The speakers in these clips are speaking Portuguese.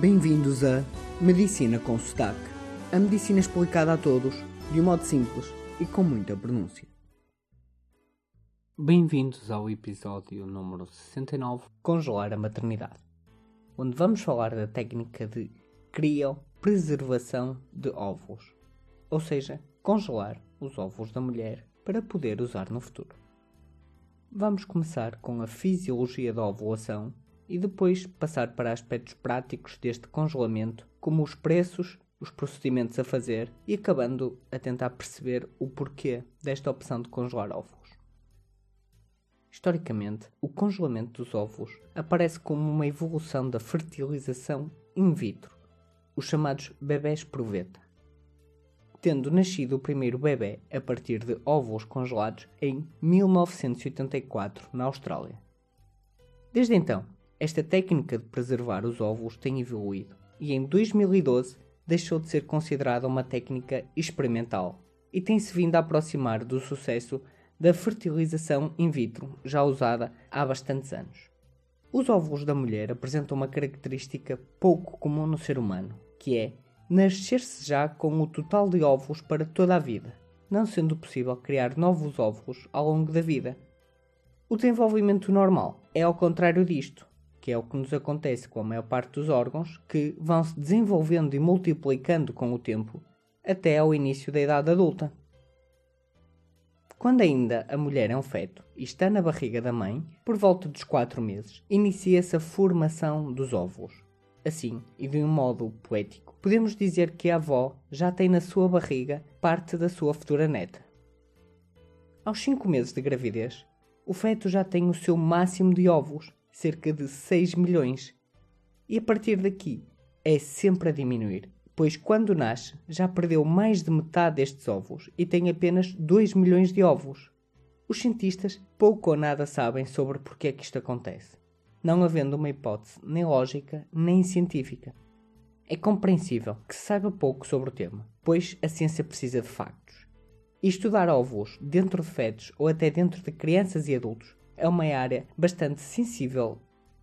Bem-vindos a Medicina com Sotaque. A medicina explicada a todos, de um modo simples e com muita pronúncia. Bem-vindos ao episódio número 69 Congelar a Maternidade, onde vamos falar da técnica de criopreservação de ovos, ou seja, congelar os ovos da mulher para poder usar no futuro. Vamos começar com a fisiologia da ovulação e depois passar para aspectos práticos deste congelamento, como os preços, os procedimentos a fazer e acabando a tentar perceber o porquê desta opção de congelar ovos. Historicamente, o congelamento dos ovos aparece como uma evolução da fertilização in vitro, os chamados bebés proveta tendo nascido o primeiro bebê a partir de óvulos congelados em 1984 na Austrália. Desde então, esta técnica de preservar os óvulos tem evoluído e em 2012 deixou de ser considerada uma técnica experimental e tem-se vindo a aproximar do sucesso da fertilização in vitro, já usada há bastantes anos. Os óvulos da mulher apresentam uma característica pouco comum no ser humano, que é nascer-se já com o total de óvulos para toda a vida, não sendo possível criar novos óvulos ao longo da vida. O desenvolvimento normal é ao contrário disto, que é o que nos acontece com a maior parte dos órgãos, que vão se desenvolvendo e multiplicando com o tempo até ao início da idade adulta. Quando ainda a mulher é um feto e está na barriga da mãe, por volta dos 4 meses, inicia-se a formação dos óvulos. Assim, e de um modo poético, podemos dizer que a avó já tem na sua barriga parte da sua futura neta. Aos 5 meses de gravidez, o feto já tem o seu máximo de óvulos, cerca de 6 milhões. E a partir daqui é sempre a diminuir, pois quando nasce já perdeu mais de metade destes óvulos e tem apenas 2 milhões de óvulos. Os cientistas pouco ou nada sabem sobre porque é que isto acontece não havendo uma hipótese nem lógica nem científica. É compreensível que se saiba pouco sobre o tema, pois a ciência precisa de factos. E estudar óvulos dentro de fetos ou até dentro de crianças e adultos é uma área bastante sensível,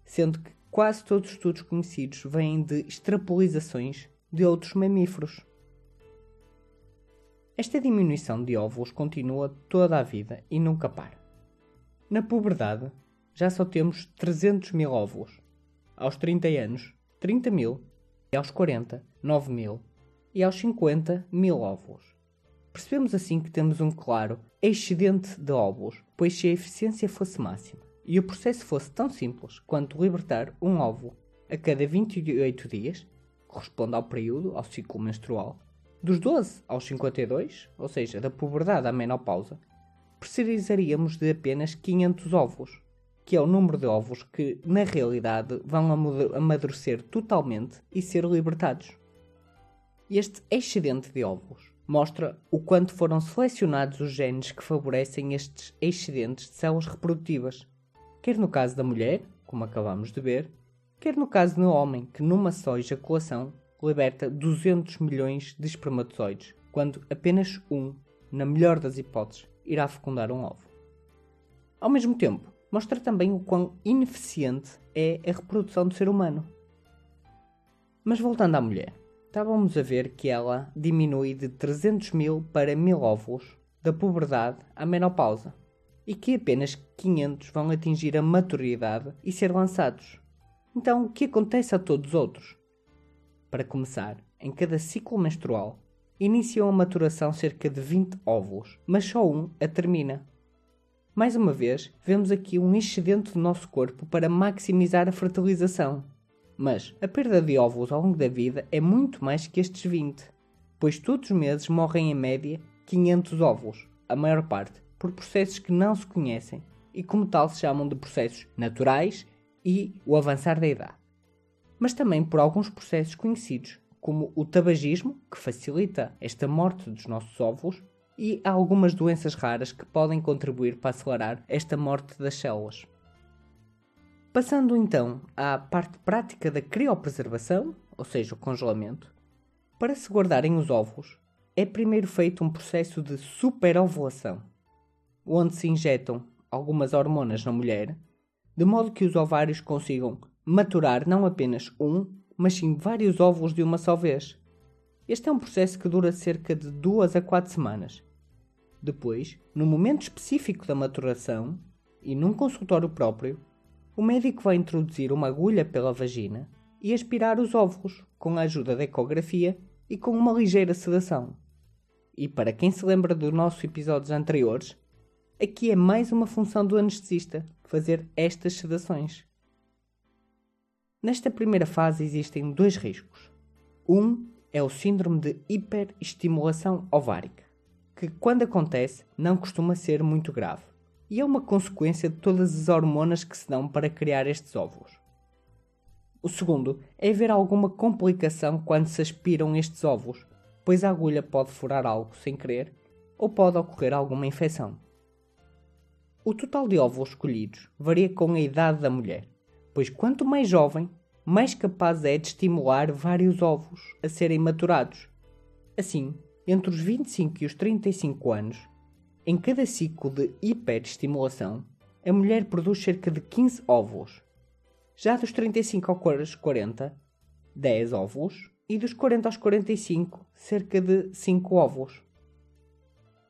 sendo que quase todos os estudos conhecidos vêm de extrapolizações de outros mamíferos. Esta diminuição de óvulos continua toda a vida e nunca para. Na puberdade, já só temos 300 mil óvulos. Aos 30 anos, 30 mil. E aos 40, 9 mil. E aos 50, mil óvulos. Percebemos assim que temos um claro excedente de óvulos, pois se a eficiência fosse máxima e o processo fosse tão simples quanto libertar um óvulo a cada 28 dias, corresponde ao período, ao ciclo menstrual, dos 12 aos 52, ou seja, da puberdade à menopausa, precisaríamos de apenas 500 óvulos que é o número de ovos que, na realidade, vão amadurecer totalmente e ser libertados. Este excedente de ovos mostra o quanto foram selecionados os genes que favorecem estes excedentes de células reprodutivas, quer no caso da mulher, como acabamos de ver, quer no caso do homem, que numa só ejaculação liberta 200 milhões de espermatozoides, quando apenas um, na melhor das hipóteses, irá fecundar um ovo. Ao mesmo tempo, mostra também o quão ineficiente é a reprodução do ser humano. Mas voltando à mulher, estávamos a ver que ela diminui de 300 mil para 1000 óvulos da puberdade à menopausa e que apenas 500 vão atingir a maturidade e ser lançados. Então, o que acontece a todos os outros? Para começar, em cada ciclo menstrual, iniciam a maturação cerca de 20 óvulos, mas só um a termina. Mais uma vez, vemos aqui um excedente do nosso corpo para maximizar a fertilização. Mas a perda de óvulos ao longo da vida é muito mais que estes 20, pois todos os meses morrem em média 500 óvulos, a maior parte por processos que não se conhecem e, como tal, se chamam de processos naturais e o avançar da idade. Mas também por alguns processos conhecidos, como o tabagismo, que facilita esta morte dos nossos óvulos, e algumas doenças raras que podem contribuir para acelerar esta morte das células. Passando então à parte prática da criopreservação, ou seja, o congelamento, para se guardarem os óvulos, é primeiro feito um processo de superovulação, onde se injetam algumas hormonas na mulher, de modo que os ovários consigam maturar não apenas um mas sim vários óvulos de uma só vez. Este é um processo que dura cerca de 2 a 4 semanas. Depois, no momento específico da maturação e num consultório próprio, o médico vai introduzir uma agulha pela vagina e aspirar os óvulos com a ajuda da ecografia e com uma ligeira sedação. E para quem se lembra dos nossos episódios anteriores, aqui é mais uma função do anestesista fazer estas sedações. Nesta primeira fase existem dois riscos. Um é o síndrome de hiperestimulação ovárica, que quando acontece não costuma ser muito grave e é uma consequência de todas as hormonas que se dão para criar estes óvulos. O segundo é haver alguma complicação quando se aspiram estes óvulos, pois a agulha pode furar algo sem querer ou pode ocorrer alguma infecção. O total de óvulos escolhidos varia com a idade da mulher, pois quanto mais jovem, mais capaz é de estimular vários ovos a serem maturados. Assim, entre os 25 e os 35 anos, em cada ciclo de hiperestimulação, a mulher produz cerca de 15 óvulos. Já dos 35 aos 40, 10 óvulos, e dos 40 aos 45, cerca de 5 óvulos.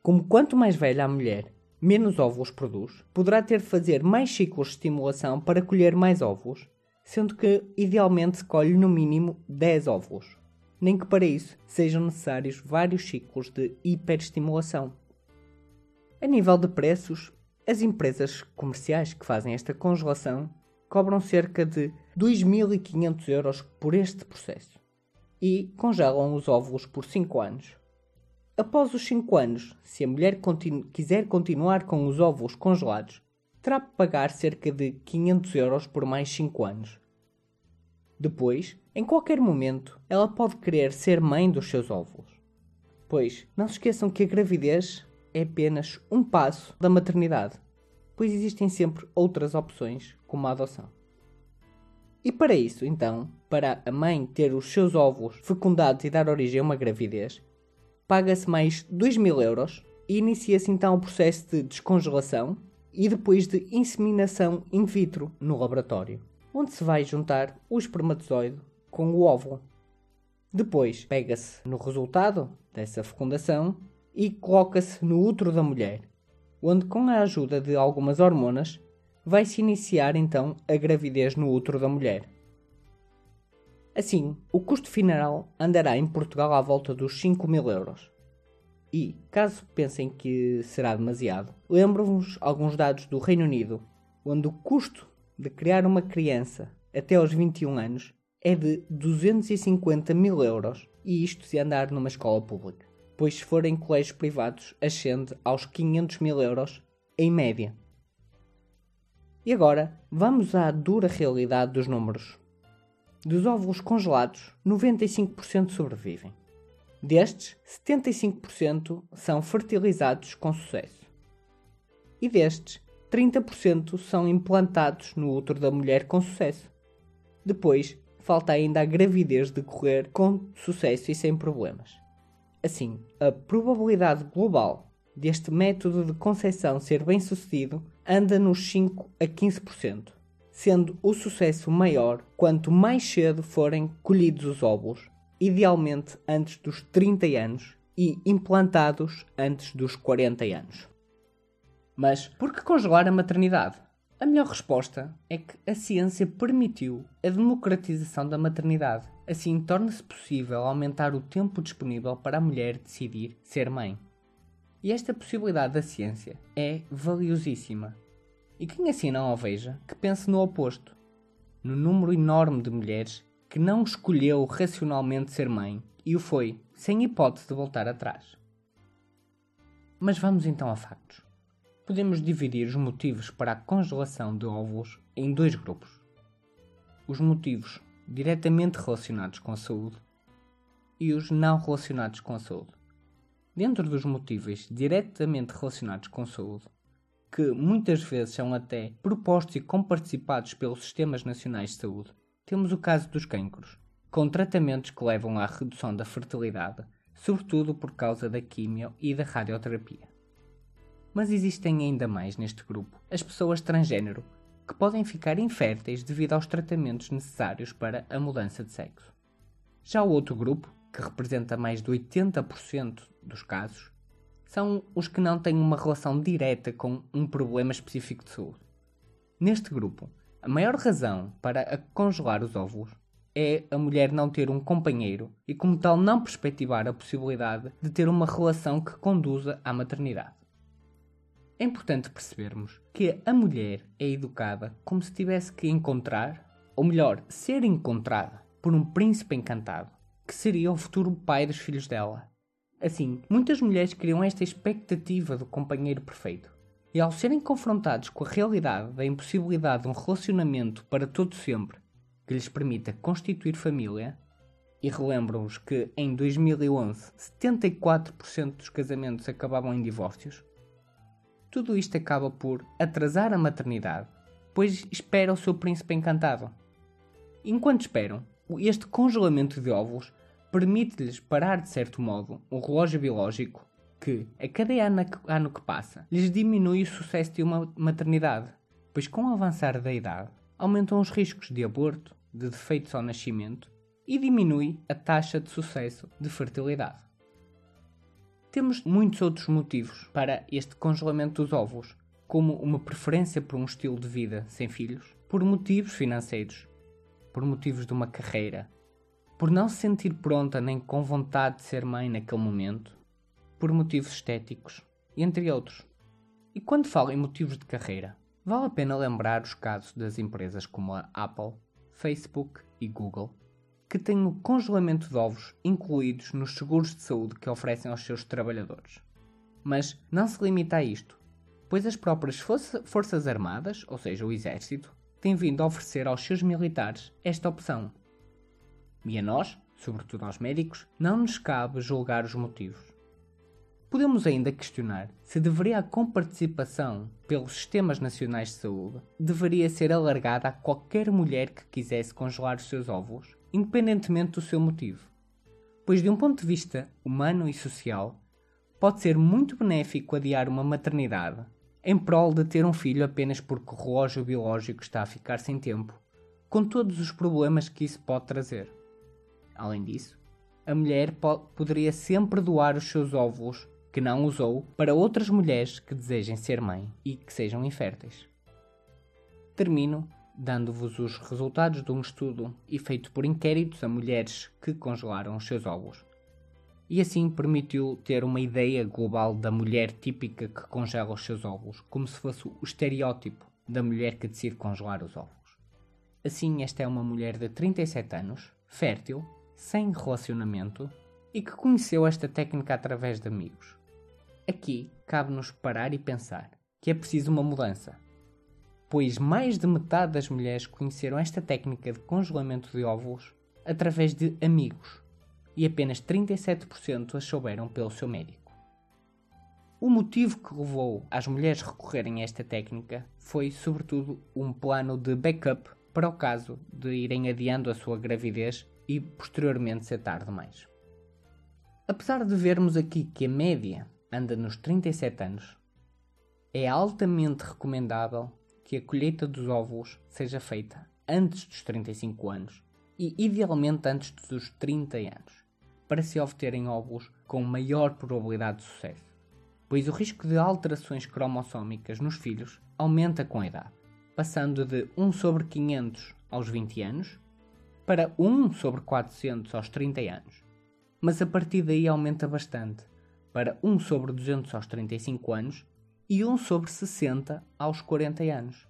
Como quanto mais velha a mulher, menos óvulos produz, poderá ter de fazer mais ciclos de estimulação para colher mais óvulos, sendo que idealmente se colhe no mínimo 10 óvulos, nem que para isso sejam necessários vários ciclos de hiperestimulação. A nível de preços, as empresas comerciais que fazem esta congelação cobram cerca de 2.500 euros por este processo e congelam os óvulos por 5 anos. Após os 5 anos, se a mulher continu quiser continuar com os óvulos congelados, terá de pagar cerca de 500 euros por mais 5 anos. Depois, em qualquer momento, ela pode querer ser mãe dos seus óvulos. Pois, não se esqueçam que a gravidez é apenas um passo da maternidade, pois existem sempre outras opções, como a adoção. E para isso, então, para a mãe ter os seus óvulos fecundados e dar origem a uma gravidez, paga-se mais 2 mil euros e inicia-se então o processo de descongelação e depois de inseminação in vitro no laboratório, onde se vai juntar o espermatozoide com o óvulo. Depois pega-se no resultado dessa fecundação e coloca-se no útero da mulher, onde, com a ajuda de algumas hormonas, vai-se iniciar então a gravidez no útero da mulher. Assim, o custo final andará em Portugal à volta dos 5 mil euros. E, caso pensem que será demasiado, lembro-vos alguns dados do Reino Unido, onde o custo de criar uma criança até aos 21 anos é de 250 mil euros, e isto se andar numa escola pública pois se forem colégios privados ascende aos 500 mil euros em média. E agora vamos à dura realidade dos números. Dos óvulos congelados, 95% sobrevivem. Destes, 75% são fertilizados com sucesso. E destes, 30% são implantados no útero da mulher com sucesso. Depois, falta ainda a gravidez decorrer com sucesso e sem problemas. Assim, a probabilidade global deste método de concepção ser bem sucedido anda nos 5 a 15%, sendo o sucesso maior quanto mais cedo forem colhidos os óvulos, idealmente antes dos 30 anos e implantados antes dos 40 anos. Mas por que congelar a maternidade? A melhor resposta é que a ciência permitiu a democratização da maternidade. Assim, torna-se possível aumentar o tempo disponível para a mulher decidir ser mãe. E esta possibilidade da ciência é valiosíssima. E quem assim não a veja, que pense no oposto. No número enorme de mulheres que não escolheu racionalmente ser mãe e o foi, sem hipótese de voltar atrás. Mas vamos então a factos podemos dividir os motivos para a congelação de óvulos em dois grupos. Os motivos diretamente relacionados com a saúde e os não relacionados com a saúde. Dentro dos motivos diretamente relacionados com a saúde, que muitas vezes são até propostos e comparticipados pelos sistemas nacionais de saúde, temos o caso dos cancros, com tratamentos que levam à redução da fertilidade, sobretudo por causa da quimio e da radioterapia. Mas existem ainda mais neste grupo: as pessoas transgênero, que podem ficar inférteis devido aos tratamentos necessários para a mudança de sexo. Já o outro grupo, que representa mais de 80% dos casos, são os que não têm uma relação direta com um problema específico de saúde. Neste grupo, a maior razão para congelar os óvulos é a mulher não ter um companheiro e, como tal, não perspectivar a possibilidade de ter uma relação que conduza à maternidade. É importante percebermos que a mulher é educada como se tivesse que encontrar, ou melhor, ser encontrada por um príncipe encantado, que seria o futuro pai dos filhos dela. Assim, muitas mulheres criam esta expectativa do companheiro perfeito. E ao serem confrontados com a realidade da impossibilidade de um relacionamento para todo sempre que lhes permita constituir família, e relembram-os que em 2011 74% dos casamentos acabavam em divórcios, tudo isto acaba por atrasar a maternidade, pois espera o seu príncipe encantado. Enquanto esperam, este congelamento de óvulos permite-lhes parar de certo modo o relógio biológico que, a cada ano, que passa, lhes diminui o sucesso de uma maternidade, pois com o avançar da idade aumentam os riscos de aborto, de defeitos ao nascimento e diminui a taxa de sucesso de fertilidade. Temos muitos outros motivos para este congelamento dos óvulos, como uma preferência por um estilo de vida sem filhos, por motivos financeiros, por motivos de uma carreira, por não se sentir pronta nem com vontade de ser mãe naquele momento, por motivos estéticos, entre outros. E quando falo em motivos de carreira, vale a pena lembrar os casos das empresas como a Apple, Facebook e Google, que têm o congelamento de ovos incluídos nos seguros de saúde que oferecem aos seus trabalhadores. Mas não se limita a isto, pois as próprias Forças Armadas, ou seja, o Exército, têm vindo a oferecer aos seus militares esta opção. E a nós, sobretudo aos médicos, não nos cabe julgar os motivos. Podemos ainda questionar se deveria a comparticipação pelos sistemas nacionais de saúde deveria ser alargada a qualquer mulher que quisesse congelar os seus óvulos, independentemente do seu motivo. Pois de um ponto de vista humano e social, pode ser muito benéfico adiar uma maternidade em prol de ter um filho apenas porque o relógio biológico está a ficar sem tempo, com todos os problemas que isso pode trazer. Além disso, a mulher poderia sempre doar os seus óvulos que não usou para outras mulheres que desejem ser mãe e que sejam inférteis. Termino dando-vos os resultados de um estudo feito por inquéritos a mulheres que congelaram os seus óvulos. E assim permitiu ter uma ideia global da mulher típica que congela os seus óvulos, como se fosse o estereótipo da mulher que decide congelar os óvulos. Assim, esta é uma mulher de 37 anos, fértil, sem relacionamento e que conheceu esta técnica através de amigos. Aqui cabe-nos parar e pensar que é preciso uma mudança, pois mais de metade das mulheres conheceram esta técnica de congelamento de óvulos através de amigos e apenas 37% as souberam pelo seu médico. O motivo que levou as mulheres a recorrerem a esta técnica foi, sobretudo, um plano de backup para o caso de irem adiando a sua gravidez e posteriormente ser tarde demais. Apesar de vermos aqui que a média anda nos 37 anos, é altamente recomendável que a colheita dos óvulos seja feita antes dos 35 anos e idealmente antes dos 30 anos, para se obterem óvulos com maior probabilidade de sucesso, pois o risco de alterações cromossómicas nos filhos aumenta com a idade, passando de 1 sobre 500 aos 20 anos para 1 sobre 400 aos 30 anos. Mas a partir daí aumenta bastante, para 1 sobre 200 aos 35 anos e 1 sobre 60 aos 40 anos.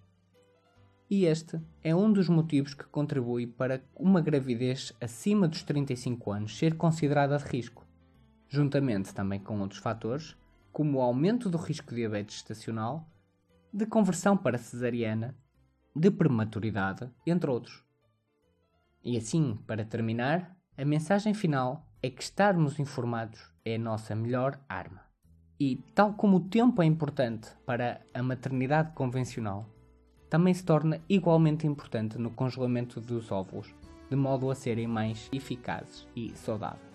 E este é um dos motivos que contribui para uma gravidez acima dos 35 anos ser considerada de risco, juntamente também com outros fatores, como o aumento do risco de diabetes estacional, de conversão para cesariana, de prematuridade, entre outros. E assim, para terminar, a mensagem final é que estarmos informados é a nossa melhor arma. E, tal como o tempo é importante para a maternidade convencional, também se torna igualmente importante no congelamento dos óvulos, de modo a serem mais eficazes e saudáveis.